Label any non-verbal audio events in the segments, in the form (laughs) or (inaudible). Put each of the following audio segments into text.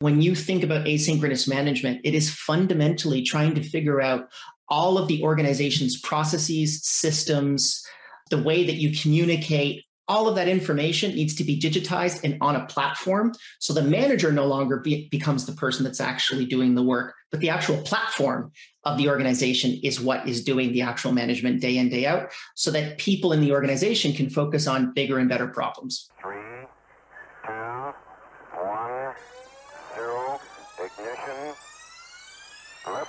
When you think about asynchronous management, it is fundamentally trying to figure out all of the organization's processes, systems, the way that you communicate, all of that information needs to be digitized and on a platform. So the manager no longer be, becomes the person that's actually doing the work, but the actual platform of the organization is what is doing the actual management day in, day out, so that people in the organization can focus on bigger and better problems. Three, two, one, zero, ignition,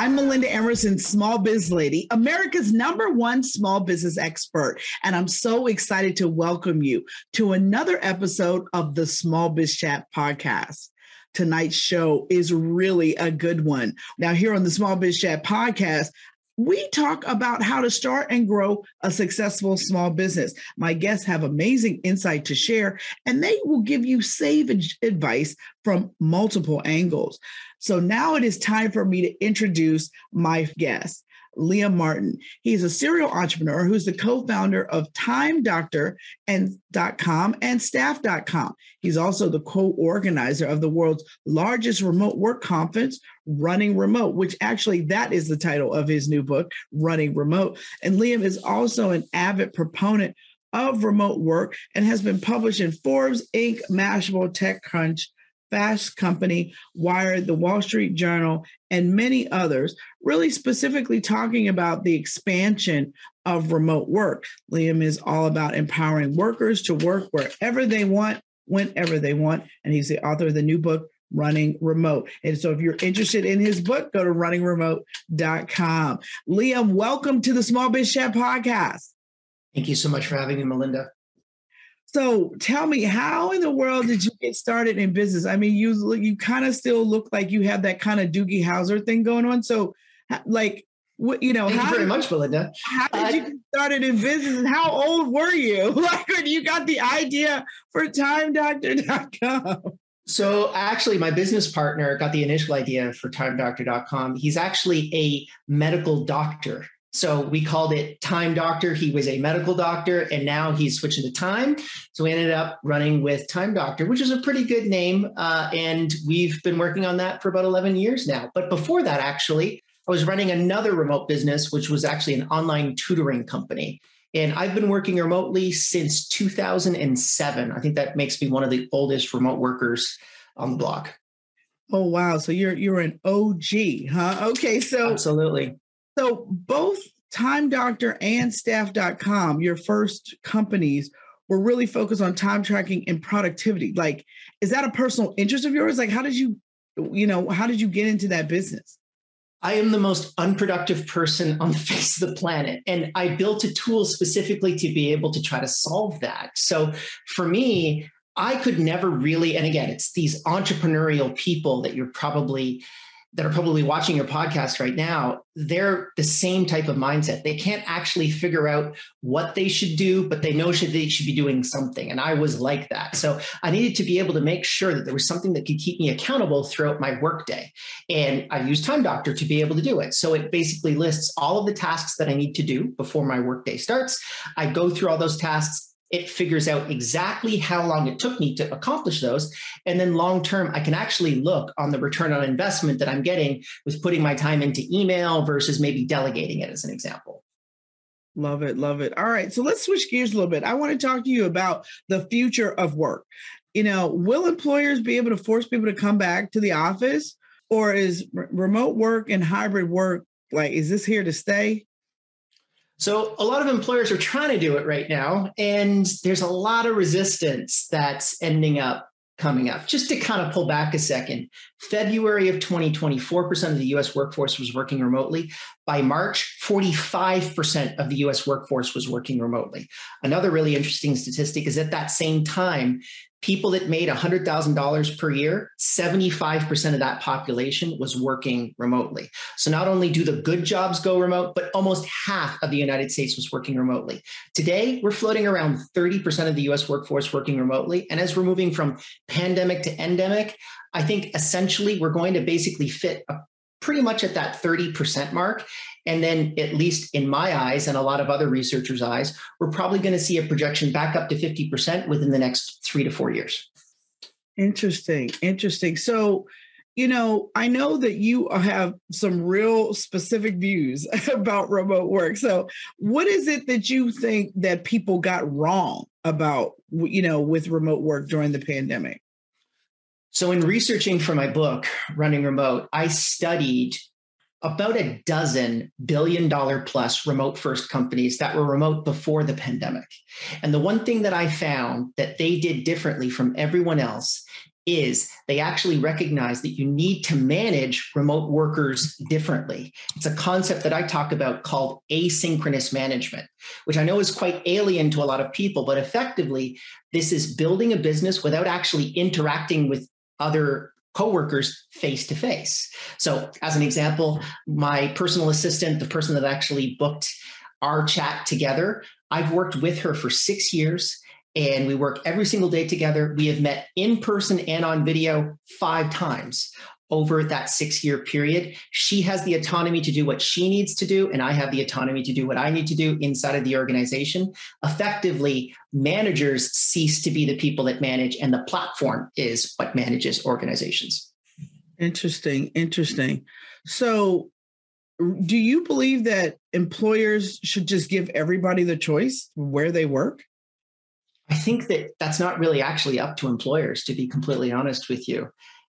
I'm Melinda Emerson, Small Biz Lady, America's number one small business expert. And I'm so excited to welcome you to another episode of the Small Biz Chat podcast. Tonight's show is really a good one. Now, here on the Small Biz Chat podcast, we talk about how to start and grow a successful small business. My guests have amazing insight to share, and they will give you save advice from multiple angles. So now it is time for me to introduce my guest. Liam Martin. He's a serial entrepreneur who's the co-founder of Time and .com and Staff.com. He's also the co-organizer of the world's largest remote work conference, Running Remote, which actually that is the title of his new book, Running Remote. And Liam is also an avid proponent of remote work and has been published in Forbes, Inc., Mashable, TechCrunch, Fast Company, Wired, the Wall Street Journal, and many others, really specifically talking about the expansion of remote work. Liam is all about empowering workers to work wherever they want, whenever they want. And he's the author of the new book, Running Remote. And so if you're interested in his book, go to runningremote.com. Liam, welcome to the Small Biz Chat podcast. Thank you so much for having me, Melinda. So tell me, how in the world did you get started in business? I mean, you you kind of still look like you have that kind of Doogie Howser thing going on. So, like, what you know? Thank how you very much, Belinda. How did uh, you get started in business, and how old were you? (laughs) Like when you got the idea for TimeDoctor.com? So actually, my business partner got the initial idea for TimeDoctor.com. He's actually a medical doctor. So we called it Time Doctor. He was a medical doctor and now he's switching to Time. So we ended up running with Time Doctor, which is a pretty good name. Uh, and we've been working on that for about 11 years now. But before that, actually, I was running another remote business, which was actually an online tutoring company. And I've been working remotely since 2007. I think that makes me one of the oldest remote workers on the block. Oh wow! So you're you're an OG, huh? Okay, so absolutely. So both Time Doctor and Staff.com, your first companies, were really focused on time tracking and productivity. Like, is that a personal interest of yours? Like, how did you, you know, how did you get into that business? I am the most unproductive person on the (laughs) face of the planet. And I built a tool specifically to be able to try to solve that. So for me, I could never really, and again, it's these entrepreneurial people that you're probably that are probably watching your podcast right now, they're the same type of mindset. They can't actually figure out what they should do, but they know should they should be doing something. And I was like that. So I needed to be able to make sure that there was something that could keep me accountable throughout my workday. And I use Time Doctor to be able to do it. So it basically lists all of the tasks that I need to do before my workday starts. I go through all those tasks it figures out exactly how long it took me to accomplish those. And then long term, I can actually look on the return on investment that I'm getting with putting my time into email versus maybe delegating it as an example. Love it. Love it. All right. So let's switch gears a little bit. I want to talk to you about the future of work. You know, will employers be able to force people to come back to the office or is remote work and hybrid work like, is this here to stay? So a lot of employers are trying to do it right now, and there's a lot of resistance that's ending up coming up. Just to kind of pull back a second, February of 2020, 4% of the US workforce was working remotely. By March, 45% of the US workforce was working remotely. Another really interesting statistic is at that same time, people that made $100,000 per year, 75% of that population was working remotely. So not only do the good jobs go remote, but almost half of the United States was working remotely. Today, we're floating around 30% of the US workforce working remotely. And as we're moving from pandemic to endemic, I think essentially we're going to basically fit pretty much at that 30% mark. And then, at least in my eyes and a lot of other researchers' eyes, we're probably going to see a projection back up to 50% within the next three to four years. Interesting. Interesting. So, you know, I know that you have some real specific views (laughs) about remote work. So, what is it that you think that people got wrong about, you know, with remote work during the pandemic? So, in researching for my book, Running Remote, I studied about a dozen billion dollar plus remote first companies that were remote before the pandemic. And the one thing that I found that they did differently from everyone else is they actually recognize that you need to manage remote workers differently. It's a concept that I talk about called asynchronous management, which I know is quite alien to a lot of people, but effectively, this is building a business without actually interacting with other coworkers face to face. So, as an example, my personal assistant, the person that actually booked our chat together, I've worked with her for six years and we work every single day together. We have met in person and on video five times over that six year period. She has the autonomy to do what she needs to do, and I have the autonomy to do what I need to do inside of the organization. Effectively, managers cease to be the people that manage, and the platform is what manages organizations. Interesting. Interesting. So, do you believe that employers should just give everybody the choice where they work? I think that that's not really actually up to employers, to be completely honest with you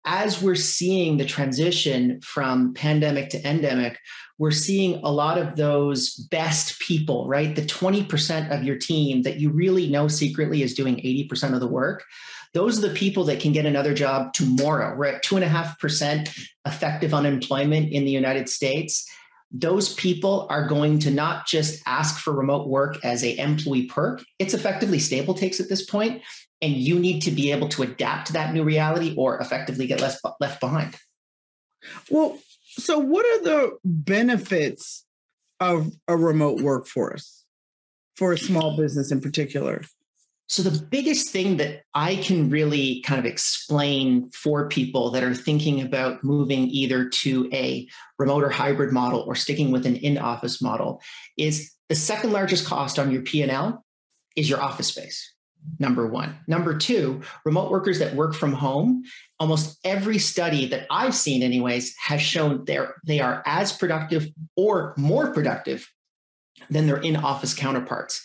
as we're seeing the transition from pandemic to endemic, we're seeing a lot of those best people, right? The 20% of your team that you really know secretly is doing 80% of the work. Those are the people that can get another job tomorrow. We're at two and a half percent effective unemployment in the United States. Those people are going to not just ask for remote work as a employee perk. It's effectively stable takes at this point, and you need to be able to adapt to that new reality or effectively get less left behind well so what are the benefits of a remote workforce for a small business in particular so the biggest thing that i can really kind of explain for people that are thinking about moving either to a remote or hybrid model or sticking with an in-office model is the second largest cost on your p&l is your office space number one. Number two, remote workers that work from home, almost every study that I've seen, anyways, has shown they are as productive or more productive than their in office counterparts.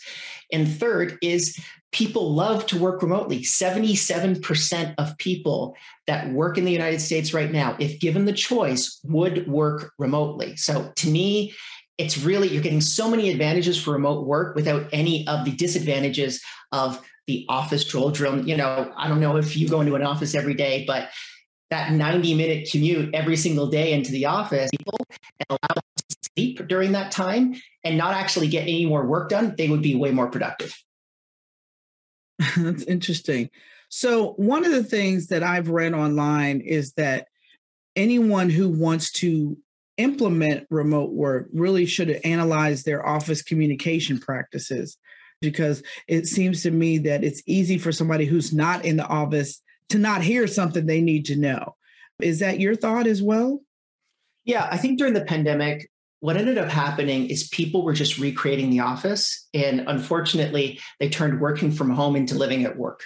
And third is people love to work remotely. 77% of people that work in the United States right now, if given the choice, would work remotely. So to me, it's really, you're getting so many advantages for remote work without any of the disadvantages of the office troll drill. You know, I don't know if you go into an office every day, but that 90 minute commute every single day into the office, people allow sleep during that time and not actually get any more work done, they would be way more productive. (laughs) That's interesting. So, one of the things that I've read online is that anyone who wants to implement remote work really should analyze their office communication practices because it seems to me that it's easy for somebody who's not in the office to not hear something they need to know. Is that your thought as well? Yeah, I think during the pandemic, what ended up happening is people were just recreating the office. And unfortunately, they turned working from home into living at work.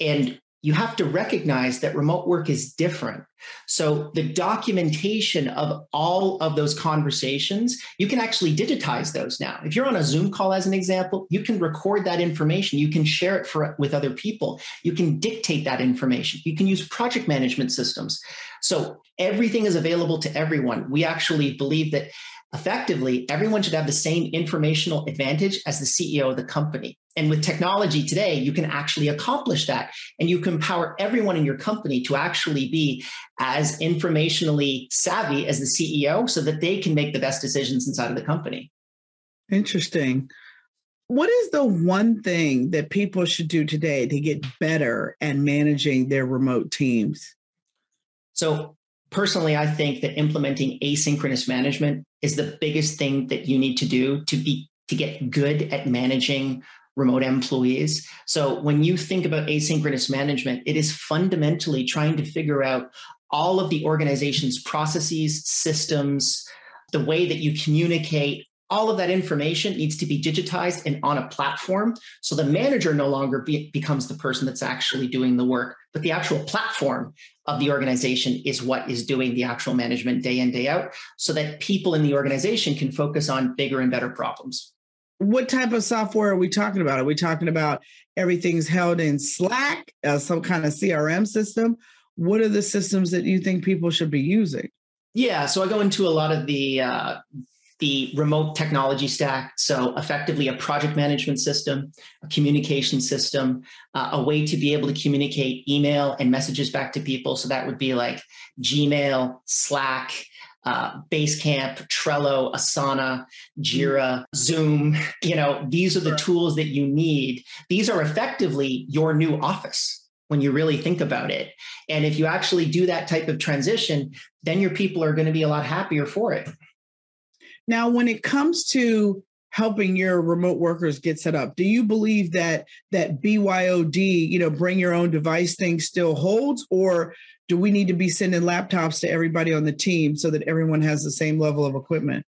And you have to recognize that remote work is different. So, the documentation of all of those conversations, you can actually digitize those now. If you're on a Zoom call, as an example, you can record that information. You can share it for, with other people. You can dictate that information. You can use project management systems. So, everything is available to everyone. We actually believe that effectively everyone should have the same informational advantage as the CEO of the company. And with technology today, you can actually accomplish that. And you can empower everyone in your company to actually be as informationally savvy as the CEO so that they can make the best decisions inside of the company. Interesting. What is the one thing that people should do today to get better at managing their remote teams? So, personally, I think that implementing asynchronous management is the biggest thing that you need to do to be to get good at managing remote employees. So when you think about asynchronous management, it is fundamentally trying to figure out all of the organization's processes, systems, the way that you communicate, all of that information needs to be digitized and on a platform. So the manager no longer be, becomes the person that's actually doing the work, but the actual platform of the organization is what is doing the actual management day in, day out, so that people in the organization can focus on bigger and better problems. What type of software are we talking about? Are we talking about everything's held in Slack, uh, some kind of CRM system? What are the systems that you think people should be using? Yeah, so I go into a lot of the uh, the remote technology stack. So, effectively, a project management system, a communication system, uh, a way to be able to communicate email and messages back to people. So, that would be like Gmail, Slack, uh, Basecamp, Trello, Asana, Jira, Zoom. You know, these are the tools that you need. These are effectively your new office when you really think about it. And if you actually do that type of transition, then your people are going to be a lot happier for it. Now, when it comes to helping your remote workers get set up, do you believe that that BYOD, you know, bring your own device thing still holds, or do we need to be sending laptops to everybody on the team so that everyone has the same level of equipment?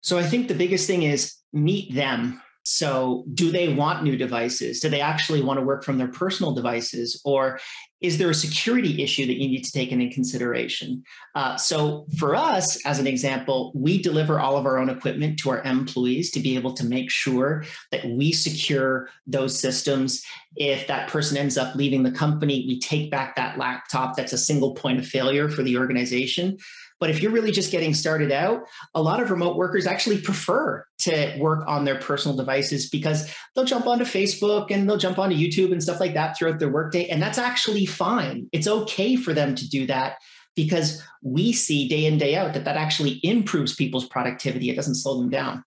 So I think the biggest thing is meet them so, do they want new devices? Do they actually want to work from their personal devices? Or is there a security issue that you need to take into consideration? Uh, so, for us, as an example, we deliver all of our own equipment to our employees to be able to make sure that we secure those systems. If that person ends up leaving the company, we take back that laptop. That's a single point of failure for the organization. But if you're really just getting started out, a lot of remote workers actually prefer to work on their personal devices because they'll jump onto Facebook and they'll jump onto YouTube and stuff like that throughout their workday. And that's actually fine. It's okay for them to do that because we see day in, day out that that actually improves people's productivity. It doesn't slow them down.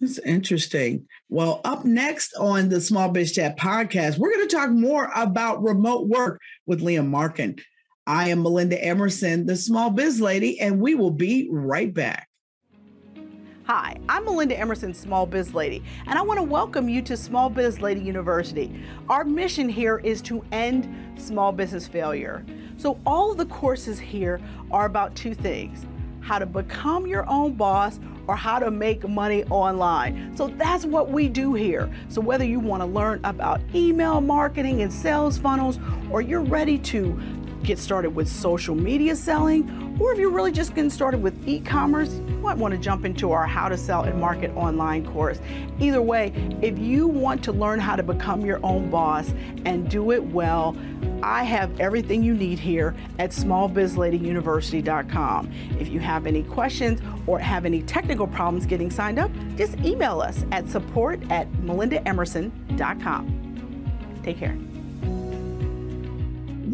That's interesting. Well, up next on the Small Biz Chat podcast, we're going to talk more about remote work with Liam Martin. I am Melinda Emerson, the small biz lady, and we will be right back. Hi, I'm Melinda Emerson, Small Biz Lady, and I want to welcome you to Small Biz Lady University. Our mission here is to end small business failure. So, all of the courses here are about two things how to become your own boss or how to make money online. So that's what we do here. So whether you want to learn about email marketing and sales funnels or you're ready to get started with social media selling, or if you're really just getting started with e commerce, you might want to jump into our How to Sell and Market Online course. Either way, if you want to learn how to become your own boss and do it well, I have everything you need here at smallbizladyuniversity.com. If you have any questions or have any technical problems getting signed up, just email us at support at melindaemerson.com. Take care.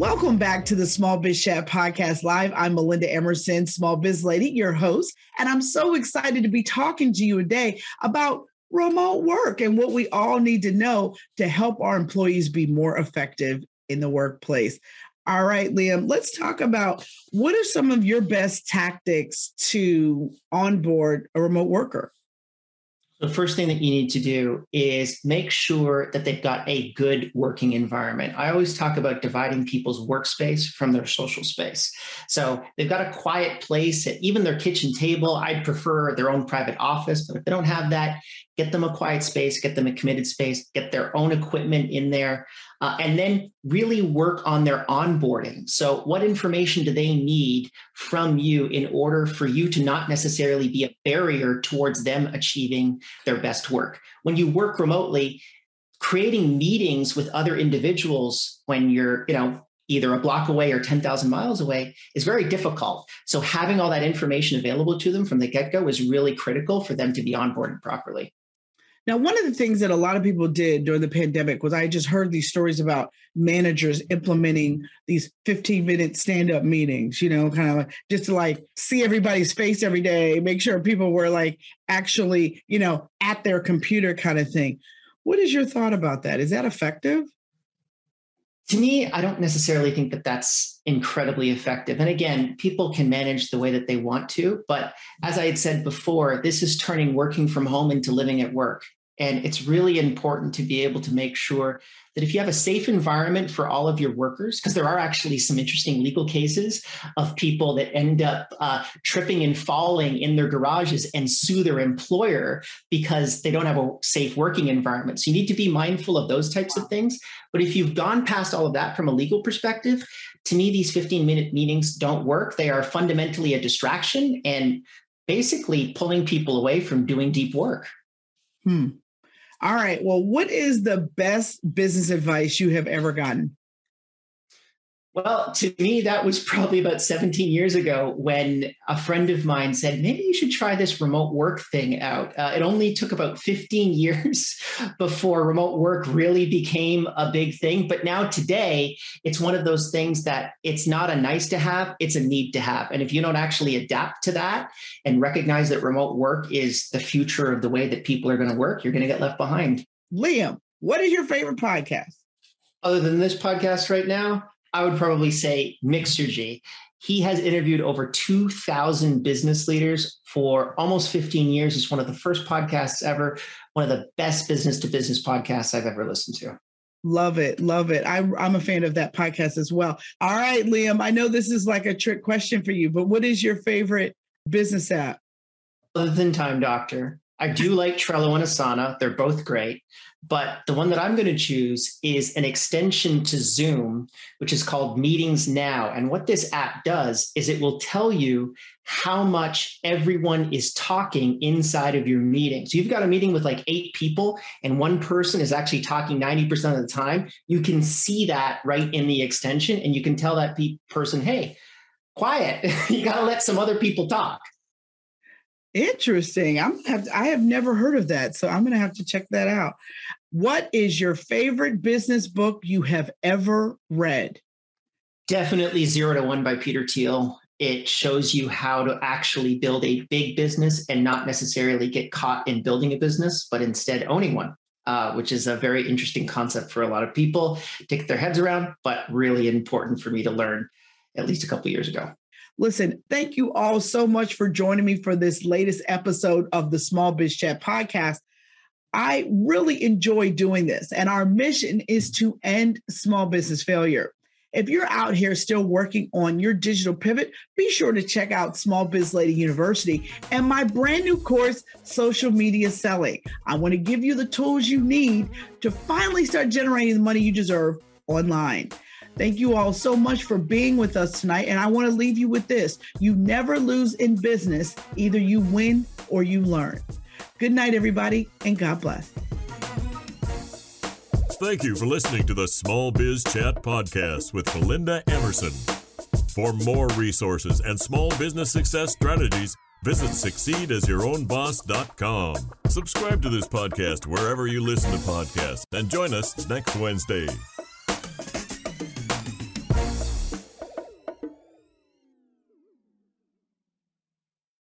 Welcome back to the Small Biz Chat Podcast Live. I'm Melinda Emerson, Small Biz Lady, your host, and I'm so excited to be talking to you today about remote work and what we all need to know to help our employees be more effective in the workplace. All right, Liam, let's talk about what are some of your best tactics to onboard a remote worker? The first thing that you need to do is make sure that they've got a good working environment. I always talk about dividing people's workspace from their social space. So they've got a quiet place at even their kitchen table. I'd prefer their own private office, but if they don't have that, get them a quiet space, get them a committed space, get their own equipment in there uh, and then really work on their onboarding. So, what information do they need from you in order for you to not necessarily be a barrier towards them achieving their best work? When you work remotely, creating meetings with other individuals when you're, you know, either a block away or 10,000 miles away is very difficult. So having all that information available to them from the get-go is really critical for them to be onboarded properly. Now, one of the things that a lot of people did during the pandemic was I just heard these stories about managers implementing these 15 minute stand up meetings, you know, kind of just to like see everybody's face every day, make sure people were like actually, you know, at their computer kind of thing. What is your thought about that? Is that effective? to me, I don't necessarily think that that's incredibly effective. And again, people can manage the way that they want to. But as I had said before, this is turning working from home into living at work. And it's really important to be able to make sure that if you have a safe environment for all of your workers, because there are actually some interesting legal cases of people that end up uh, tripping and falling in their garages and sue their employer because they don't have a safe working environment. So you need to be mindful of those types of things. But if you've gone past all of that from a legal perspective, to me, these 15 minute meetings don't work. They are fundamentally a distraction and basically pulling people away from doing deep work. Hmm. All right. Well, what is the best business advice you have ever gotten? Well, to me, that was probably about 17 years ago when a friend of mine said, maybe you should try this remote work thing out. Uh, it only took about 15 (laughs) years before remote work really became a big thing. But now, today, it's one of those things that it's not a nice to have, it's a need to have. And if you don't actually adapt to that and recognize that remote work is the future of the way that people are going to work, you're going to get left behind. Liam, what is your favorite podcast? Other than this podcast right now, I would probably say Mixergy. He has interviewed over 2,000 business leaders for almost 15 years. It's one of the first podcasts ever, one of the best business to business podcasts I've ever listened to. Love it. Love it. I, I'm a fan of that podcast as well. All right, Liam, I know this is like a trick question for you, but what is your favorite business app? Other than Time Doctor, I do like Trello and Asana. They're both great. But the one that I'm going to choose is an extension to Zoom, which is called Meetings Now. And what this app does is it will tell you how much everyone is talking inside of your meeting. So you've got a meeting with like eight people, and one person is actually talking 90% of the time. You can see that right in the extension, and you can tell that pe- person, hey, quiet, (laughs) you got to let some other people talk. Interesting. I'm have I have never heard of that, so I'm going to have to check that out. What is your favorite business book you have ever read? Definitely Zero to One by Peter Thiel. It shows you how to actually build a big business and not necessarily get caught in building a business, but instead owning one, uh, which is a very interesting concept for a lot of people to get their heads around, but really important for me to learn at least a couple years ago. Listen, thank you all so much for joining me for this latest episode of the Small Biz Chat podcast. I really enjoy doing this, and our mission is to end small business failure. If you're out here still working on your digital pivot, be sure to check out Small Biz Lady University and my brand new course, Social Media Selling. I want to give you the tools you need to finally start generating the money you deserve online. Thank you all so much for being with us tonight. And I want to leave you with this you never lose in business, either you win or you learn. Good night, everybody, and God bless. Thank you for listening to the Small Biz Chat podcast with Melinda Emerson. For more resources and small business success strategies, visit succeedasyourownboss.com. Subscribe to this podcast wherever you listen to podcasts and join us next Wednesday.